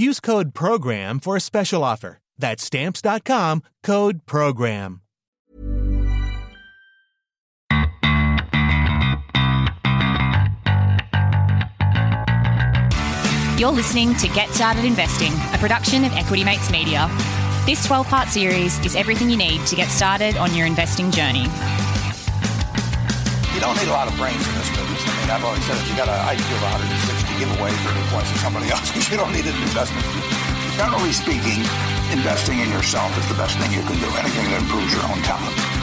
Use code PROGRAM for a special offer. That's stamps.com code PROGRAM. You're listening to Get Started Investing, a production of Equity Mates Media. This 12 part series is everything you need to get started on your investing journey. You don't need a lot of brains in this business. I mean, I've always said if you got an IQ of 160, give away 30 points to somebody else because you don't need an investment. Generally speaking, investing in yourself is the best thing you can do. Anything that improves your own talent.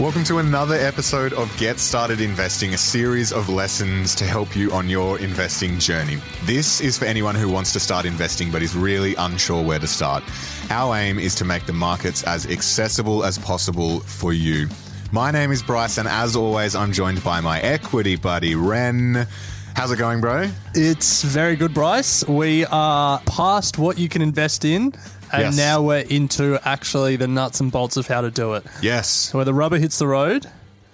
Welcome to another episode of Get Started Investing, a series of lessons to help you on your investing journey. This is for anyone who wants to start investing but is really unsure where to start. Our aim is to make the markets as accessible as possible for you. My name is Bryce, and as always, I'm joined by my equity buddy, Ren. How's it going, bro? It's very good, Bryce. We are past what you can invest in, and Yes. now we're into actually the nuts and bolts of how to do it. Yes. Where the rubber hits the road,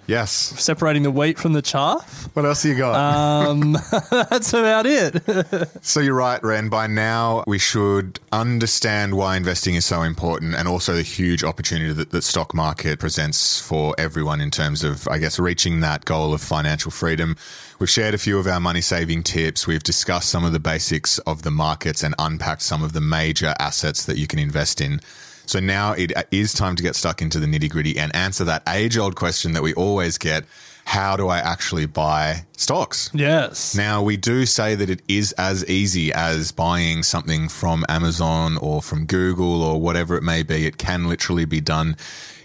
Yes. separating the wheat from the chaff. What else you got? Um, that's about it. So you're right, Ren. By now, we should understand why investing is so important and also the huge opportunity that the stock market presents for everyone in terms of, I guess, reaching that goal of financial freedom. We've shared a few of our money saving tips. We've discussed some of the basics of the markets and unpacked some of the major assets that you can invest in. So now it uh, is time to get stuck into the nitty gritty and answer that age old question that we always get. How do I actually buy stocks? yes. Now, we do say that it is as easy as buying something from Amazon or from Google or whatever it may be. It can literally be done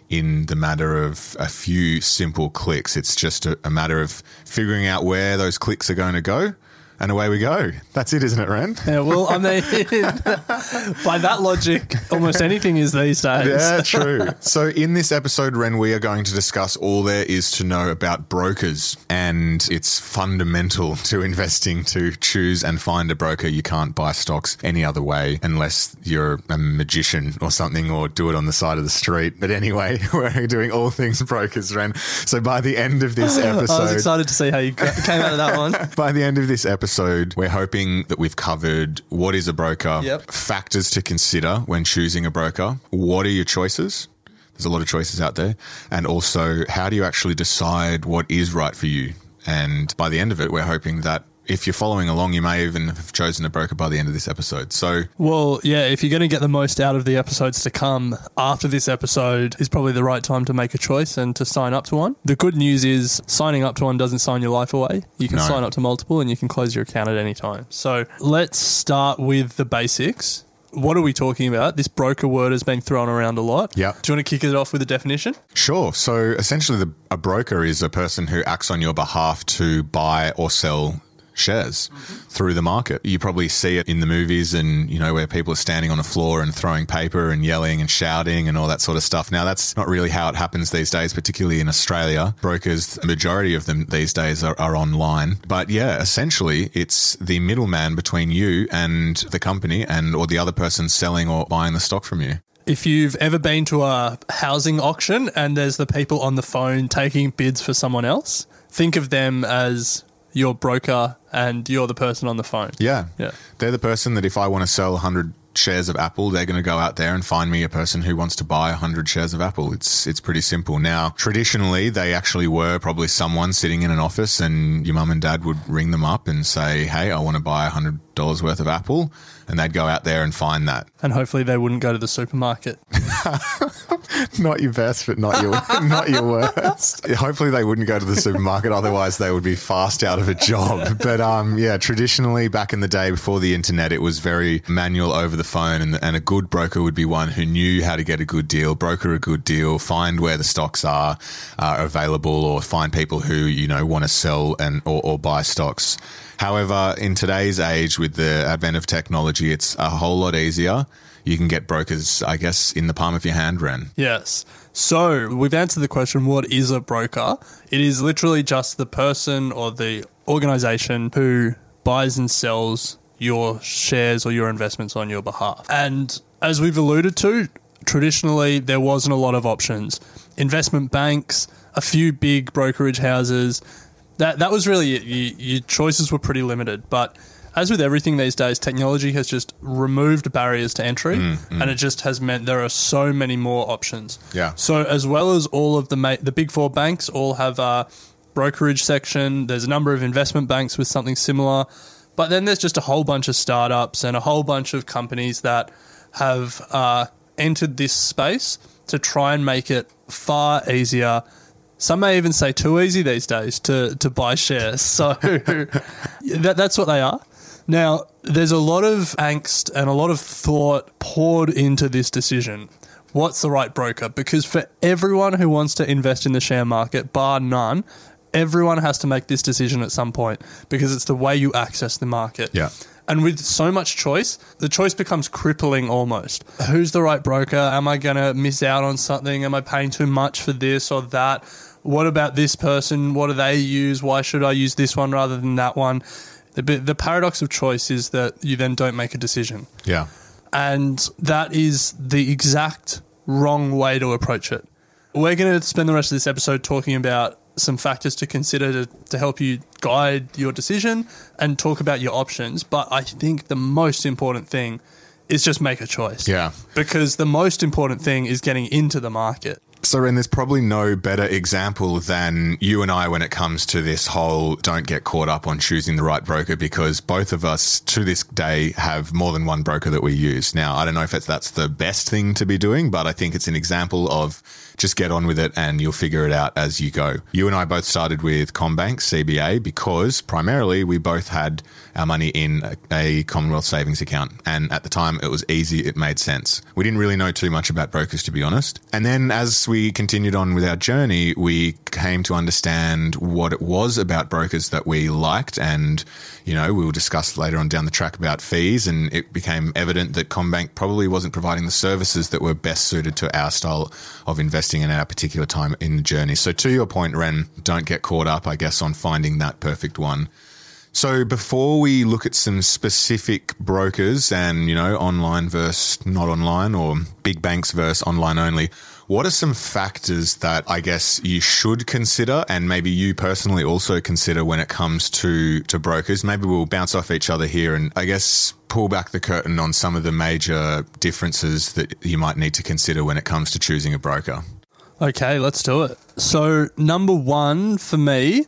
in the matter of a few simple clicks. It's just a, a matter of figuring out where those clicks are going to go. And away we go. That's it, isn't it, Ren? Yeah, well, I mean, by that logic, almost anything is these days. Yeah, true. so, in this episode, Ren, we are going to discuss all there is to know about brokers. And it's fundamental to investing to choose and find a broker. You can't buy stocks any other way unless you're a magician or something or do it on the side of the street. But anyway, we're doing all things brokers, Ren. So, by the end of this episode, I was excited to see how you came out of that one. by the end of this episode, we're hoping that we've covered what is a broker, Yep. factors to consider when choosing a broker, what are your choices? There's a lot of choices out there. And also, how do you actually decide what is right for you? And by the end of it, we're hoping that if you're following along, you may even have chosen a broker by the end of this episode. So, Well, yeah, if you're going to get the most out of the episodes to come after this episode is probably the right time to make a choice and to sign up to one. The good news is signing up to one doesn't sign your life away. You can No. sign up to multiple and you can close your account at any time. So let's start with the basics. What are we talking about? This broker word has been thrown around a lot. Yeah. Do you want to kick it off with a definition? Sure. So essentially, the, a broker is a person who acts on your behalf to buy or sell shares through the market. You probably see it in the movies and, you know, where people are standing on the floor and throwing paper and yelling and shouting and all that sort of stuff. Now, that's not really how it happens these days, particularly in Australia. Brokers, the majority of them these days are, are online. But yeah, essentially, it's the middleman between you and the company and or the other person selling or buying the stock from you. If you've ever been to a housing auction and there's the people on the phone taking bids for someone else, think of them as your broker and you're the person on the phone. Yeah. Yeah. They're the person that if I want to sell 100 shares of Apple, they're going to go out there and find me a person who wants to buy 100 shares of Apple. It's it's pretty simple. Now, traditionally, they actually were probably someone sitting in an office and your mum and dad would ring them up and say, "Hey, I want to buy $100 worth of Apple." And they'd go out there and find that. And hopefully they wouldn't go to the supermarket. not your best, but not your not your worst. Hopefully, they wouldn't go to the supermarket. Otherwise, they would be fast out of a job. But um, yeah, traditionally back in the day before the internet, it was very manual over the phone, and, and a good broker would be one who knew how to get a good deal, broker a good deal, find where the stocks are uh, available, or find people who you know want to sell and or, or buy stocks. However, in today's age, with the advent of technology, it's a whole lot easier you can get brokers, I guess, in the palm of your hand, Ren. Yes. So we've answered the question what is a broker? It is literally just the person or the organization who buys and sells your shares or your investments on your behalf. And as we've alluded to, traditionally there wasn't a lot of options. Investment banks, a few big brokerage houses, that that was really it. You, your choices were pretty limited, but as with everything these days, technology has just removed barriers to entry, mm, mm. and it just has meant there are so many more options. Yeah. So as well as all of the ma- the big four banks all have a brokerage section. There's a number of investment banks with something similar, but then there's just a whole bunch of startups and a whole bunch of companies that have uh, entered this space to try and make it far easier some may even say too easy these days to, to buy shares. So that, that's what they are. Now, there's a lot of angst and a lot of thought poured into this decision. What's the right broker? Because for everyone who wants to invest in the share market, bar none, everyone has to make this decision at some point because it's the way you access the market. Yeah. And with so much choice, the choice becomes crippling almost. Who's the right broker? Am I going to miss out on something? Am I paying too much for this or that? What about this person? What do they use? Why should I use this one rather than that one? The, the paradox of choice is that you then don't make a decision. Yeah. And that is the exact wrong way to approach it. We're going to spend the rest of this episode talking about some factors to consider to, to help you guide your decision and talk about your options. But I think the most important thing is just make a choice. Yeah. Because the most important thing is getting into the market. So, Ren, there's probably no better example than you and I when it comes to this whole don't get caught up on choosing the right broker because both of us to this day have more than one broker that we use. Now, I don't know if that's the best thing to be doing, but I think it's an example of just get on with it and you'll figure it out as you go. You and I both started with CommBank, CBA, because primarily we both had our money in a, Commonwealth savings account. And at the time, it was easy, it made sense. We didn't really know too much about brokers, to be honest. And then as we continued on with our journey, we came to understand what it was about brokers that we liked. And, you know, we will discuss later on down the track about fees. And it became evident that CommBank probably wasn't providing the services that were best suited to our style of investing in our particular time in the journey. So, to your point, Ren, don't get caught up, I guess, on finding that perfect one. So before we look at some specific brokers and, you know, online versus not online or big banks versus online only, what are some factors that I guess you should consider and maybe you personally also consider when it comes to, to brokers? Maybe we'll bounce off each other here and I guess pull back the curtain on some of the major differences that you might need to consider when it comes to choosing a broker. Okay, let's do it. So, number one for me,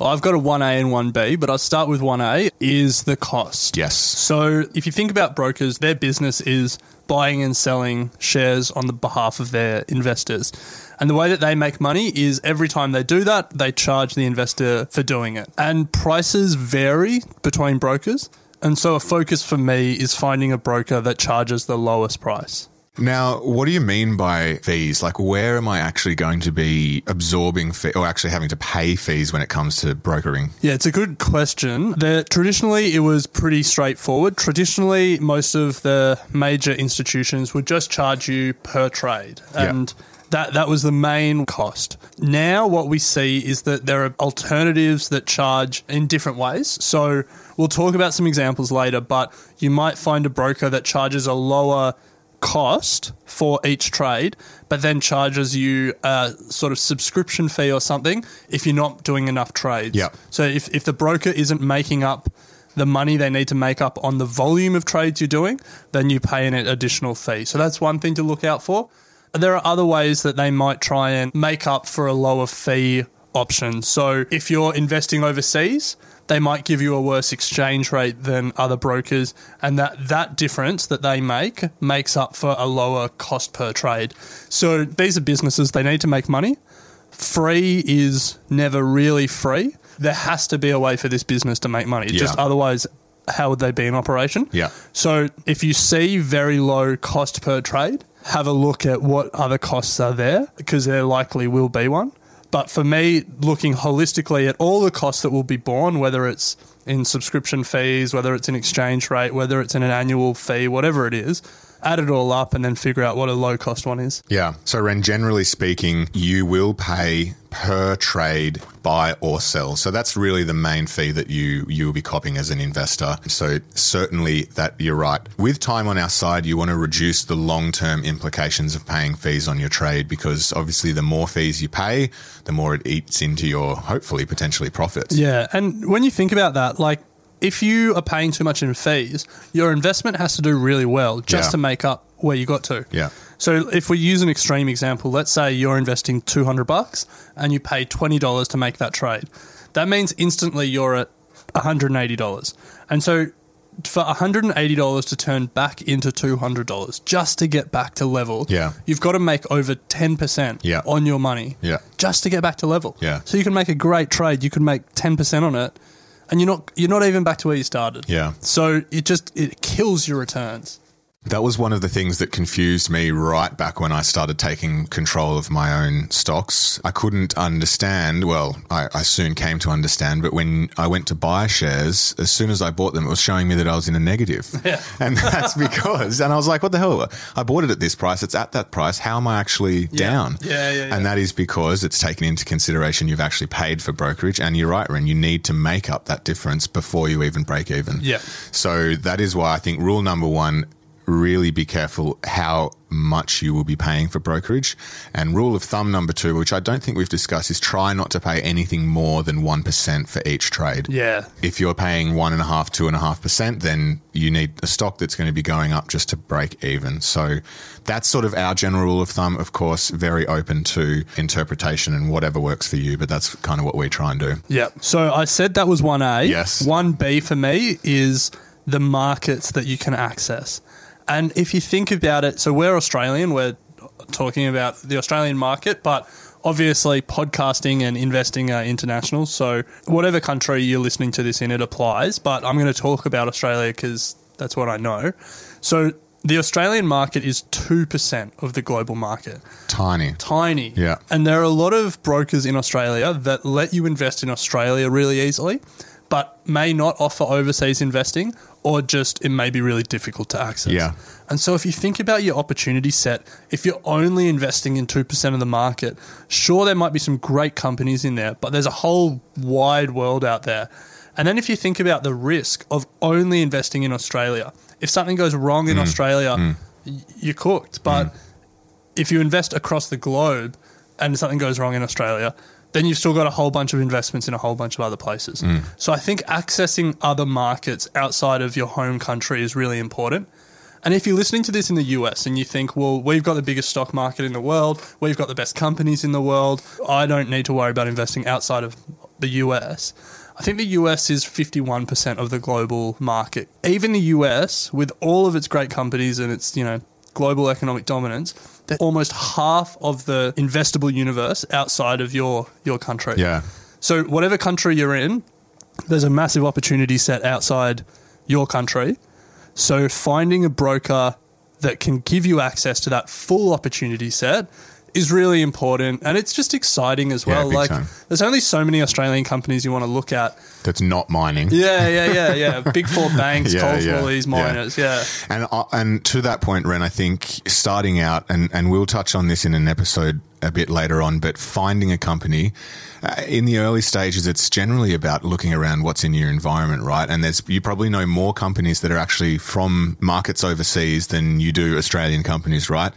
well, I've got a 1A and 1B, but I'll start with 1A is the cost. Yes. So if you think about brokers, their business is buying and selling shares on the behalf of their investors. And the way that they make money is every time they do that, they charge the investor for doing it. And prices vary between brokers. And so a focus for me is finding a broker that charges the lowest price. Now, what do you mean by fees? Like, where am I actually going to be absorbing fee- or actually having to pay fees when it comes to brokering? Yeah, it's a good question. The, traditionally, it was pretty straightforward. Traditionally, most of the major institutions would just charge you per trade. And yeah. That, that was the main cost. Now, what we see is that there are alternatives that charge in different ways. So, we'll talk about some examples later, but you might find a broker that charges a lower cost for each trade, but then charges you a sort of subscription fee or something if you're not doing enough trades. Yeah. So if, if the broker isn't making up the money they need to make up on the volume of trades you're doing, then you pay an additional fee. So that's one thing to look out for. There are other ways that they might try and make up for a lower fee option. So if you're investing overseas, they might give you a worse exchange rate than other brokers, and that that difference that they make makes up for a lower cost per trade. So these are businesses; they need to make money. Free is never really free. There has to be a way for this business to make money. Just otherwise, how would they be in operation? Yeah. So if you see very low cost per trade, have a look at what other costs are there because there likely will be one. But for me, looking holistically at all the costs that will be borne, whether it's in subscription fees, whether it's in exchange rate, whether it's in an annual fee, whatever it is, add it all up and then figure out what a low cost one is. Yeah. So, Ren, generally speaking, you will pay per trade buy or sell. So that's really the main fee that you you will be copying as an investor. So certainly that you're right. With time on our side, you want to reduce the long-term implications of paying fees on your trade because obviously the more fees you pay, the more it eats into your hopefully potentially profits. Yeah, and when you think about that, like if you are paying too much in fees, your investment has to do really well just Yeah. to make up where you got to. Yeah. So if we use an extreme example, let's say you're investing 200 bucks and you pay $20 to make that trade. That means instantly you're at $180. And so for $180 to turn back into $200 just to get back to level, Yeah. you've got to make over 10% Yeah. on your money Yeah. just to get back to level. Yeah. So you can make a great trade. You could make 10% on it and you're not you're not even back to where you started. Yeah. So it just it kills your returns. That was one of the things that confused me right back when I started taking control of my own stocks. I couldn't understand, well, I, I soon came to understand, but when I went to buy shares, as soon as I bought them, it was showing me that I was in a negative. Yeah. And that's because, and I was like, what the hell? I bought it at this price. It's at that price. How am I actually down? Yeah, yeah, yeah. And that is because it's taken into consideration you've actually paid for brokerage. And you're right, Ren, you need to make up that difference before you even break even. Yeah. So that is why I think rule number one really be careful how much you will be paying for brokerage. And rule of thumb number two, which I don't think we've discussed, is try not to pay anything more than 1% for each trade. Yeah. If you're paying one and a half, two and a half percent, then you need a stock that's going to be going up just to break even. So that's sort of our general rule of thumb. Of course, very open to interpretation and whatever works for you, but that's kind of what we try and do. Yeah. So I said that was 1A. Yes. 1B for me is the markets that you can access. And if you think about it, so we're Australian, we're talking about the Australian market, but obviously podcasting and investing are international. So whatever country you're listening to this in, it applies. But I'm going to talk about Australia because that's what I know. So the Australian market is 2% of the global market Tiny. tiny. Yeah. And there are a lot of brokers in Australia that let you invest in Australia really easily, but may not offer overseas investing or just it may be really difficult to access. Yeah. And so if you think about your opportunity set, if you're only investing in 2% of the market, sure there might be some great companies in there, but there's a whole wide world out there. And then if you think about the risk of only investing in Australia, if something goes wrong in mm. Australia, mm. y- you're cooked. But mm. if you invest across the globe and something goes wrong in Australia, then you've still got a whole bunch of investments in a whole bunch of other places. Mm. So I think accessing other markets outside of your home country is really important. And if you're listening to this in the US and you think, well, we've got the biggest stock market in the world, we've got the best companies in the world, I don't need to worry about investing outside of the US. I think the US is 51% of the global market. Even the US, with all of its great companies and its, you know, global economic dominance, they're almost half of the investable universe outside of your your country. Yeah. So whatever country you're in, there's a massive opportunity set outside your country. So finding a broker that can give you access to that full opportunity set is really important and it's just exciting as well. big like time. there's only so many Australian companies you want to look at. That's not mining. Yeah, yeah, yeah, yeah. Big four banks, Yeah, coal yeah, these yeah. miners, yeah. And uh, and to that point, Ren, I think starting out, and, and we'll touch on this in an episode a bit later on, but finding a company uh, in the early stages, it's generally about looking around what's in your environment, right? And there's you probably know more companies that are actually from markets overseas than you do Australian companies, right?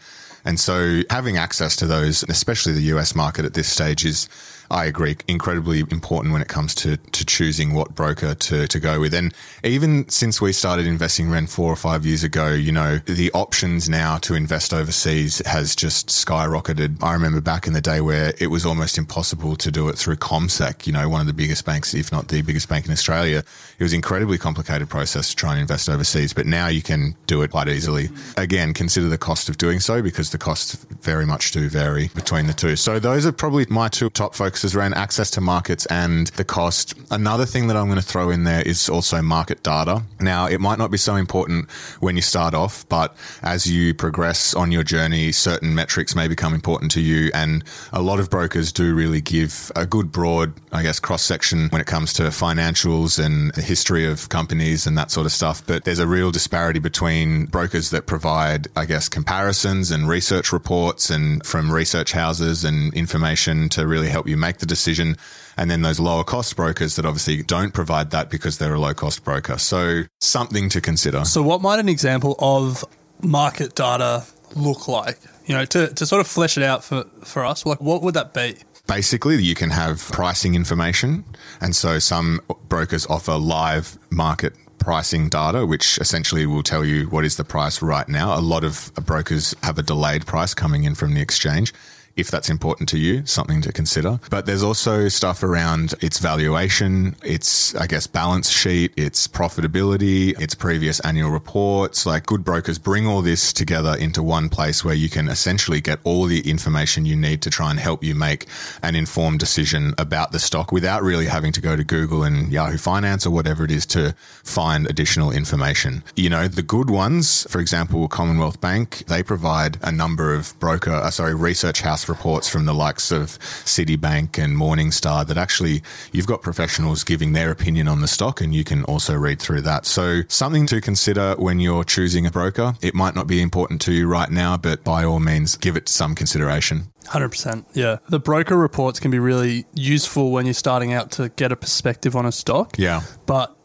And so having access to those, especially the US market at this stage, is I agree. Incredibly important when it comes to, to choosing what broker to, to go with. And even since we started investing Ren four or five years ago, you know, the options now to invest overseas has just skyrocketed. I remember back in the day where it was almost impossible to do it through CommSec, you know, one of the biggest banks, if not the biggest bank in Australia. It was an incredibly complicated process to try and invest overseas, but now you can do it quite easily. Again, consider the cost of doing so because the costs very much do vary between the two. So those are probably my two top focuses around access to markets and the cost. Another thing that I'm going to throw in there is also market data. Now, it might not be so important when you start off, but as you progress on your journey, certain metrics may become important to you. And a lot of brokers do really give a good broad, I guess, cross section when it comes to financials and the history of companies and that sort of stuff. But there's a real disparity between brokers that provide, I guess, comparisons and research reports and from research houses and information to really help you make the decision. And then those lower cost brokers that obviously don't provide that because they're a low cost broker. So something to consider. So, what might an example of market data look like? You know, to, to sort of flesh it out for, for us, like what would that be? Basically, you can have pricing information. And so some brokers offer live market pricing data, which essentially will tell you what is the price right now. A lot of brokers have a delayed price coming in from the exchange if that's important to you, something to consider. But there's also stuff around its valuation, its, I guess, balance sheet, its profitability, its previous annual reports. Like good brokers bring all this together into one place where you can essentially get all the information you need to try and help you make an informed decision about the stock without really having to go to Google and Yahoo Finance or whatever it is to find additional information. You know, the good ones, for example, Commonwealth Bank, they provide a number of broker, uh, sorry, research house reports from the likes of Citibank and Morningstar that actually you've got professionals giving their opinion on the stock and you can also read through that. So something to consider when you're choosing a broker. It might not be important to you right now, but by all means, give it some consideration. 100%. Yeah. The broker reports can be really useful when you're starting out to get a perspective on a stock. Yeah. But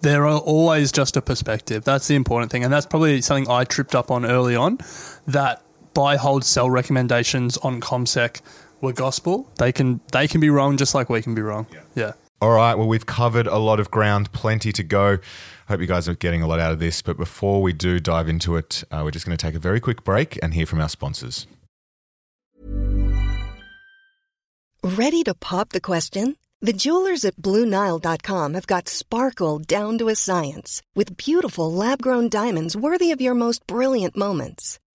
they're always just a perspective. That's the important thing. And that's probably something I tripped up on early on that buy, hold, sell recommendations on CommSec were gospel. They can they can be wrong just like we can be wrong. Yeah. yeah. All right. Well, we've covered a lot of ground, plenty to go. Hope you guys are getting a lot out of this. But before we do dive into it, uh, we're just going to take a very quick break and hear from our sponsors. Ready to pop the question? The jewelers at BlueNile.com have got sparkle down to a science with beautiful lab grown diamonds worthy of your most brilliant moments.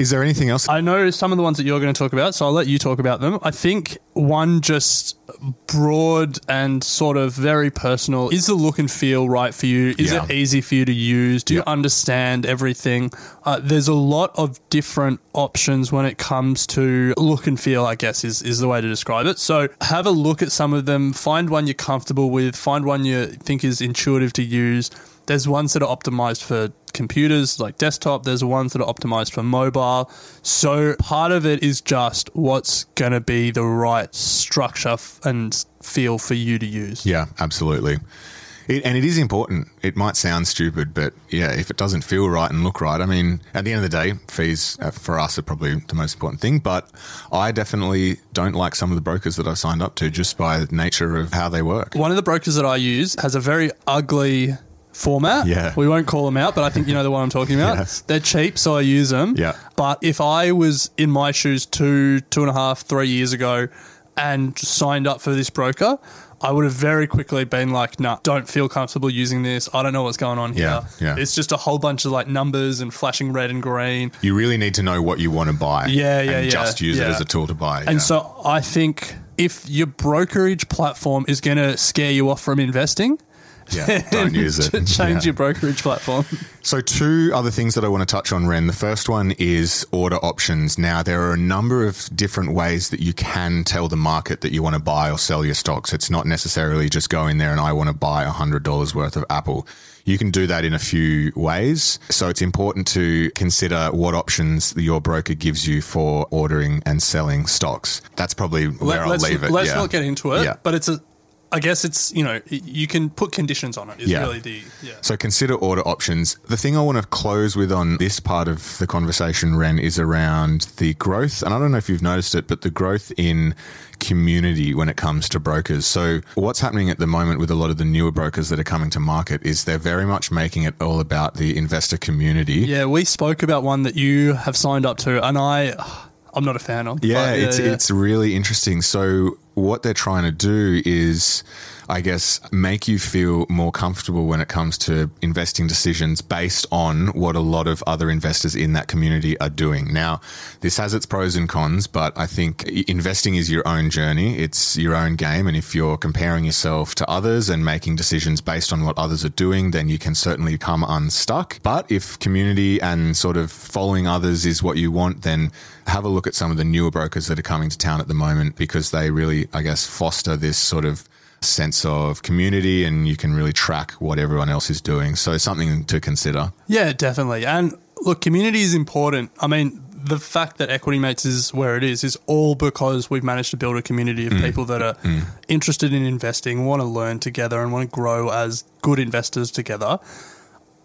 Is there anything else? I know some of the ones that you're going to talk about, so I'll let you talk about them. I think one just broad and sort of very personal is the look and feel right for you? Is Yeah. it easy for you to use? Do you understand everything? Uh, there's a lot of different options when it comes to look and feel, I guess, is, is the way to describe it. So have a look at some of them, find one you're comfortable with, find one you think is intuitive to use. There's ones that are optimized for computers like desktop, there's ones that are optimized for mobile. So part of it is just what's going to be the right structure and feel for you to use. Yeah, absolutely. It, and it is important. It might sound stupid, but yeah, if it doesn't feel right and look right, I mean, at the end of the day, fees uh, for us are probably the most important thing. But I definitely don't like some of the brokers that I've signed up to just by the nature of how they work. One of the brokers that I use has a very ugly format. Yeah. We won't call them out, but I think you know the one I'm talking about. Yes. They're cheap, so I use them. Yeah. But if I was in my shoes two, two and a half, three years ago and signed up for this broker, I would have very quickly been like, nah, don't feel comfortable using this. I don't know what's going on here. Yeah, yeah. It's just a whole bunch of like numbers and flashing red and green. You really need to know what you want to buy. Yeah, yeah, and yeah, just use it as a tool to buy. And yeah. so I think if your brokerage platform is going to scare you off from investing, Yeah, don't use it. Change Yeah. your brokerage platform. So, two other things that I want to touch on, Ren. The first one is order options. Now, there are a number of different ways that you can tell the market that you want to buy or sell your stocks. It's not necessarily just go in there and I want to buy $100 worth of Apple. You can do that in a few ways. So, it's important to consider what options your broker gives you for ordering and selling stocks. That's probably where I'll leave it. let's yeah. not get into it. Yeah. But it's a, I guess it's you know you can put conditions on it. Is Yeah. really the yeah. So consider order options. The thing I want to close with on this part of the conversation, Ren, is around the growth. And I don't know if you've noticed it, but the growth in community when it comes to brokers. So what's happening at the moment with a lot of the newer brokers that are coming to market is they're very much making it all about the investor community. Yeah, we spoke about one that you have signed up to, and I, I'm not a fan of. Yeah, but it's yeah. it's really interesting. So what they're trying to do is I guess make you feel more comfortable when it comes to investing decisions based on what a lot of other investors in that community are doing. Now, this has its pros and cons, but I think investing is your own journey. It's your own game and if you're comparing yourself to others and making decisions based on what others are doing, then you can certainly come unstuck. But if community and sort of following others is what you want, then have a look at some of the newer brokers that are coming to town at the moment because they really, I guess, foster this sort of sense of community and you can really track what everyone else is doing. So something to consider. Yeah, definitely. And look, community is important. I mean, the fact that Equity Mates is where it is is all because we've managed to build a community of mm. people that are mm. interested in investing, want to learn together, and want to grow as good investors together.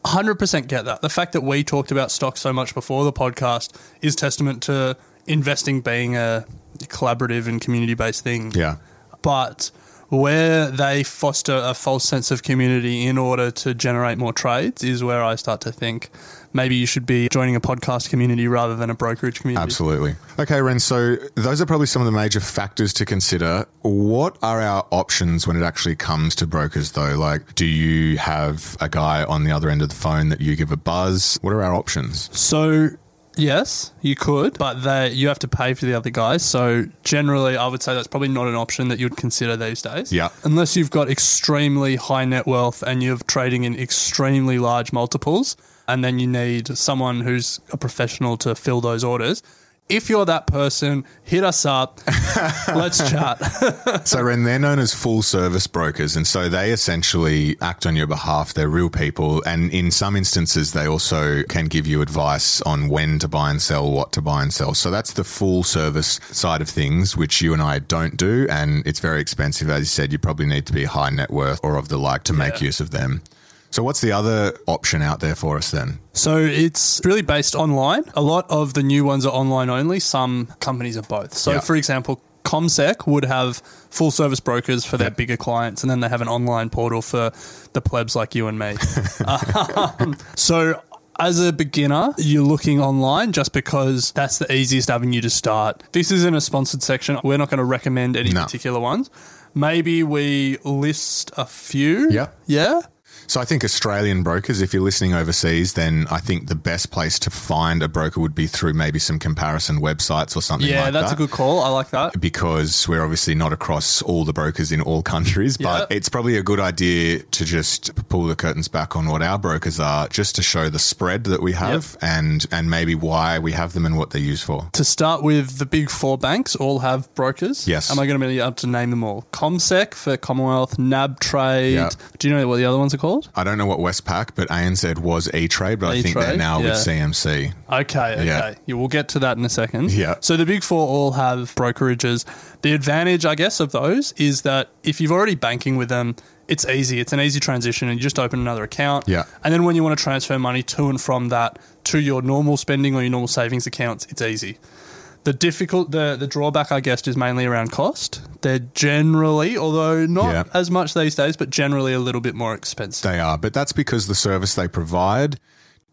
100% get that. The fact that we talked about stocks so much before the podcast is testament to investing being a collaborative and community based thing Yeah. but where they foster a false sense of community in order to generate more trades is where I start to think maybe you should be joining a podcast community rather than a brokerage community. Absolutely. Okay, Ren. So those are probably some of the major factors to consider. What are our options when it actually comes to brokers, though? Like, do you have a guy on the other end of the phone that you give a buzz? What are our options? So yes, you could, but they you have to pay for the other guys. So generally, I would say that's probably not an option that you'd consider these days. Yeah. Unless you've got extremely high net wealth and you're trading in extremely large multiples, and then you need someone who's a professional to fill those orders. If you're that person, hit us up. Let's chat. So, Ren, they're known as full service brokers. And so they essentially act on your behalf. They're real people. And in some instances, they also can give you advice on when to buy and sell, what to buy and sell. So that's the full service side of things, which you and I don't do. And it's very expensive. As you said, you probably need to be high net worth or of the like to make use of them. So, what's the other option out there for us then? So it's really based online. A lot of the new ones are online only. Some companies are both. So, Yeah. for example, CommSec would have full service brokers for their Yep. bigger clients, and then they have an online portal for the plebs like you and me. Um, so, as a beginner, you're looking online just because that's the easiest avenue to start. This isn't a sponsored section. We're not going to recommend any No. particular ones. Maybe we list a few. Yeah. Yeah. So I think Australian brokers, if you're listening overseas, then I think the best place to find a broker would be through maybe some comparison websites or something Yeah, like that's that. a good call. I like that. because we're obviously not across all the brokers in all countries, but it's probably a good idea to just pull the curtains back on what our brokers are, just to show the spread that we have and and maybe why we have them and what they're used for. To start with, the big four banks all have brokers. Yes. Am I going to be able to name them all? CommSec for Commonwealth, NAB Trade. Yeah. Do you know what the other ones are called? I don't know what Westpac, but ANZ was E Trade, but I think they're now with. CMC. Okay, okay. Yeah. Yeah. we'll get to that in a second. Yeah. So the big four all have brokerages. The advantage, I guess, of those is that if you've already banking with them, it's easy. It's an easy transition, and you just open another account. Yeah. And then when you want to transfer money to and from that to your normal spending or your normal savings accounts, it's easy. The difficult, the the drawback, I guess, is mainly around cost. They're generally, although not Yeah. as much these days, but generally a little bit more expensive. They are, but that's because the service they provide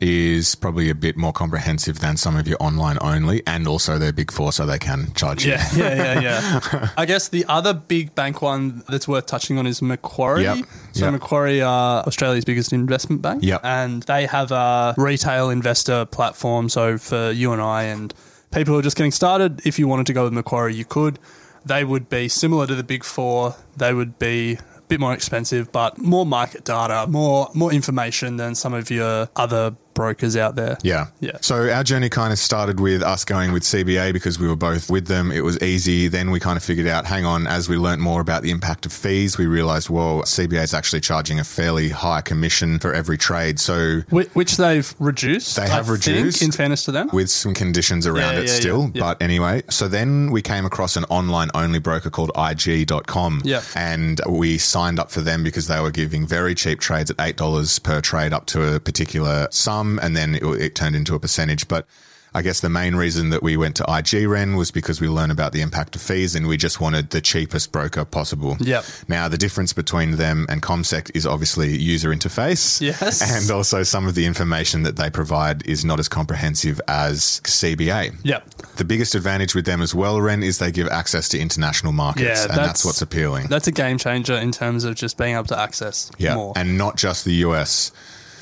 is probably a bit more comprehensive than some of your online only, and also they're big four, so they can charge you. Yeah, yeah, yeah, yeah. I guess the other big bank one that's worth touching on is Macquarie. Yep, So yep. Macquarie are Australia's biggest investment bank. Yep. And they have a retail investor platform. So for you and I and people who are just getting started, if you wanted to go with Macquarie, you could. They would be similar to the big four. They would be a bit more expensive, but more market data, more more information than some of your other brokers out there. Yeah. Yeah. So our journey kind of started with us going with CBA because we were both with them. It was easy. Then we kind of figured out, hang on, as we learnt more about the impact of fees, we realized, well, CBA is actually charging a fairly high commission for every trade. So Whi- Which they've reduced. They have I think, reduced. in fairness to them. with some conditions around Yeah, it yeah, still. yeah. But anyway, so then we came across an online only broker called IG.com. Yeah. And we signed up for them because they were giving very cheap trades at $8 per trade up to a particular sum. And then it, it turned into a percentage. But I guess the main reason that we went to IG Ren was because we learned about the impact of fees and we just wanted the cheapest broker possible. Yep. Now, the difference between them and CommSec is obviously user interface. Yes. And also some of the information that they provide is not as comprehensive as CBA. Yep. The biggest advantage with them as well, Ren, is they give access to international markets, Yeah, and that's- that's what's appealing. That's a game changer in terms of just being able to access yeah, more. and not just the US.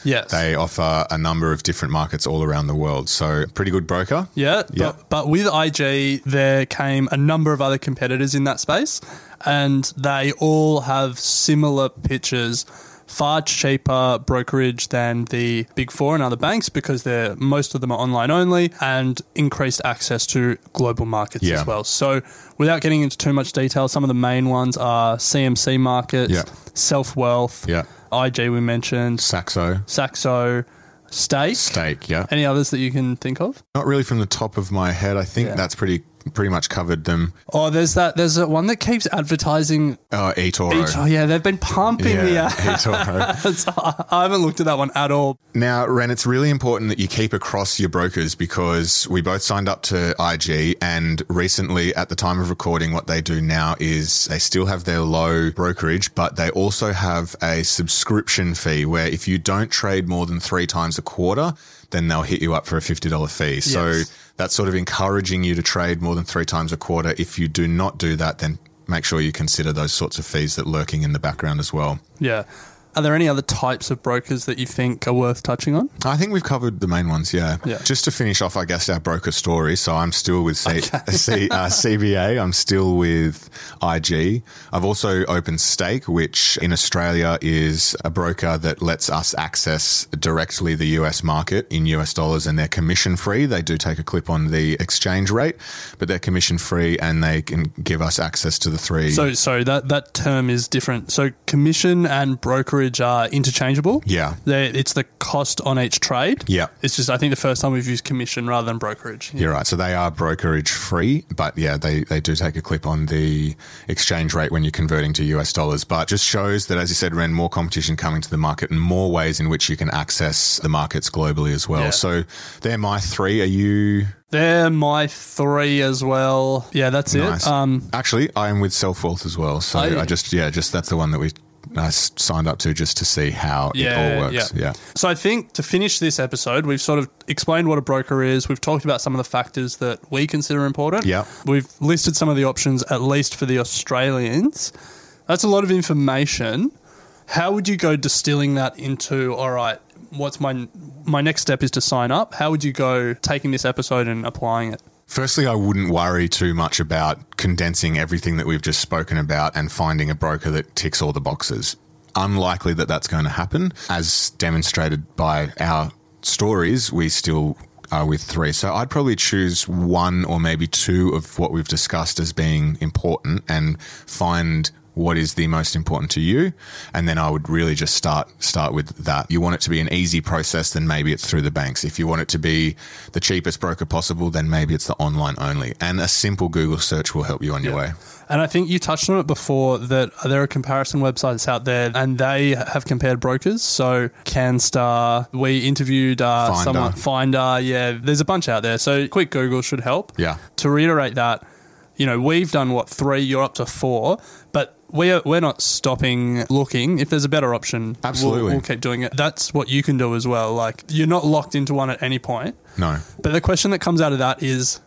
Yes. They offer a number of different markets all around the world. So, pretty good broker. Yeah, Yeah. But, but with IG, there came a number of other competitors in that space, and they all have similar pitches. Far cheaper brokerage than the big four and other banks because they're most of them are online only and increased access to global markets Yeah. as well. So, without getting into too much detail, some of the main ones are CMC markets, Yeah. SelfWealth, Yeah. IG we mentioned, Saxo, Saxo, Stake. Stake, yeah. Any others that you can think of? Not really from the top of my head. I think Yeah. that's pretty pretty much covered them. Oh, there's that. There's that one that keeps advertising. Oh, eToro. Oh, yeah, they've been pumping the Yeah, ads. eToro. I haven't looked at that one at all. Now, Ren, it's really important that you keep across your brokers because we both signed up to IG and recently at the time of recording, what they do now is they still have their low brokerage, but they also have a subscription fee where if you don't trade more than three times a quarter, then they'll hit you up for a $50 fee. So that's sort of encouraging you to trade more than three times a quarter. If you do not do that, then make sure you consider those sorts of fees that lurking in the background as well. Yeah. Are there any other types of brokers that you think are worth touching on? I think we've covered the main ones, yeah. Yeah. Just to finish off, I guess, our broker story. So I'm still with C- C- uh, CBA. I'm still with IG. I've also opened Stake, which in Australia is a broker that lets us access directly the US market in US dollars and they're commission free. They do take a clip on the exchange rate, but they're commission free and they can give us access to the three. So, sorry, that, that term is different. So, commission and brokerage are interchangeable. Yeah. They, it's the cost on each trade. Yeah. It's just, I think the first time we've used commission rather than brokerage. You're right. So they are brokerage free, but yeah, they, they do take a clip on the exchange rate when you're converting to US dollars. But just shows that, as you said, Ren, more competition coming to the market and more ways in which you can access the markets globally as well. Yeah. So they're my three. Are you They're my three as well. Yeah, that's nice? it. Um, Actually, I am with SelfWealth as well. So you? I just, yeah, just that's the one that we I signed up to just to see how it all works. Yeah. So I think to finish this episode, we've sort of explained what a broker is. We've talked about some of the factors that we consider important. Yeah. We've listed some of the options, at least for the Australians. That's a lot of information. How would you go distilling that into, all right, what's my my next step is to sign up? How would you go taking this episode and applying it? Firstly, I wouldn't worry too much about condensing everything that we've just spoken about and finding a broker that ticks all the boxes. Unlikely that that's going to happen. As demonstrated by our stories, we still are with three. So I'd probably choose one or maybe two of what we've discussed as being important and find what is the most important to you and then I would really just start start with that. You want it to be an easy process then maybe it's through the banks. If you want it to be the cheapest broker possible then maybe it's the online only. And a simple Google search will help you on your way. And I think you touched on it before that there are comparison websites out there and they have compared brokers. So Canstar, we interviewed uh, Finder. someone, Finder. Yeah, there's a bunch out there. So quick Google should help. Yeah. To reiterate that, you know, we've done what, three, you're up to four, but we are, we're not stopping looking. If there's a better option, we'll- Absolutely. we'll keep doing it. That's what you can do as well. Like, you're not locked into one at any point. No. But the question that comes out of that is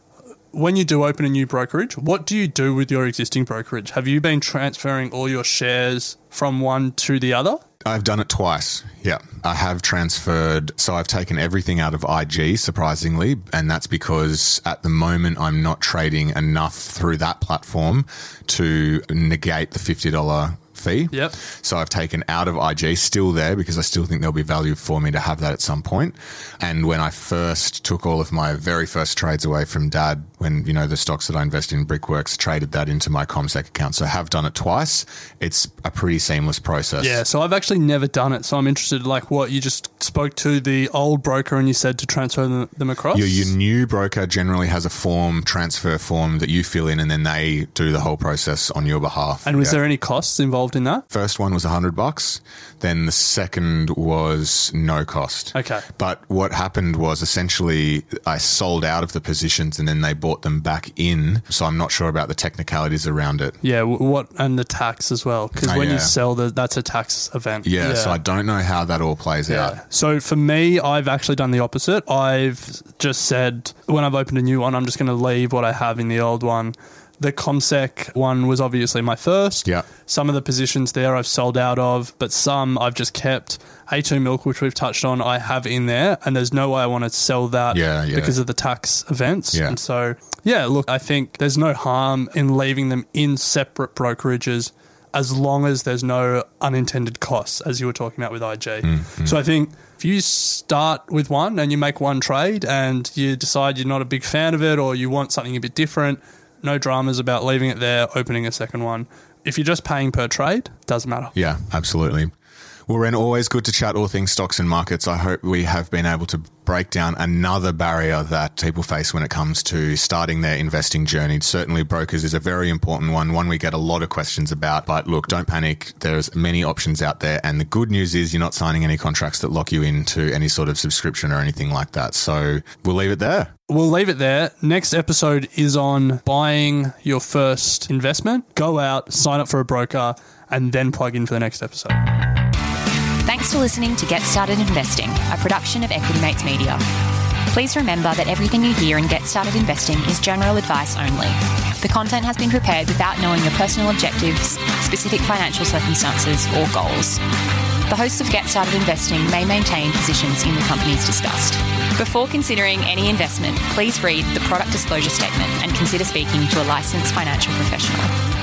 when you do open a new brokerage, what do you do with your existing brokerage? Have you been transferring all your shares from one to the other? I've done it twice. Yeah. I have transferred. So I've taken everything out of IG, surprisingly. And that's because at the moment I'm not trading enough through that platform to negate the $50 fee. Yep. So I've taken out of IG, still there because I still think there'll be value for me to have that at some point. And when I first took all of my very first trades away from dad, when, you know, the stocks that I invest in, Brickworks, traded that into my CommSec account. So I have done it twice. It's a pretty seamless process. Yeah, so I've actually never done it. So I'm interested, like what you just spoke to the old broker and you said to transfer them, them across. Your, your new broker generally has a form, transfer form that you fill in, and then they do the whole process on your behalf. and was Yeah. there any costs involved in that? First one was a hundred bucks. Then the second was no cost. Okay. But what happened was essentially I sold out of the positions and then they bought them back in. So I'm not sure about the technicalities around it. Yeah, what and the tax as well, because Oh, when yeah. you sell, the, that's a tax event. Yeah, So I don't know how that all plays out. So for me, I've actually done the opposite. I've just said when I've opened a new one, I'm just going to leave what I have in the old one. The CommSec one was obviously my first. Yeah. Some of the positions there I've sold out of, but some I've just kept. A2 Milk, which we've touched on, I have in there, and there's no way I want to sell that Yeah, yeah. because of the tax events. Yeah. And so, yeah, look, I think there's no harm in leaving them in separate brokerages as long as there's no unintended costs, as you were talking about with IG. Mm, So I think if you start with one and you make one trade and you decide you're not a big fan of it or you want something a bit different, no dramas about leaving it there, opening a second one. If you're just paying per trade, doesn't matter. Yeah, absolutely. Well, Ren, always good to chat all things stocks and markets. I hope we have been able to break down another barrier that people face when it comes to starting their investing journey. Certainly, brokers is a very important one, one we get a lot of questions about. But look, don't panic. There's many options out there. And the good news is you're not signing any contracts that lock you into any sort of subscription or anything like that. So we'll leave it there. We'll leave it there. Next episode is on buying your first investment. Go out, sign up for a broker, and then plug in for the next episode. Thanks for listening to Get Started Investing, a production of Equity Mates Media. Please remember that everything you hear in Get Started Investing is general advice only. The content has been prepared without knowing your personal objectives, specific financial circumstances, or goals. The hosts of Get Started Investing may maintain positions in the companies discussed. Before considering any investment, please read the product disclosure statement and consider speaking to a licensed financial professional.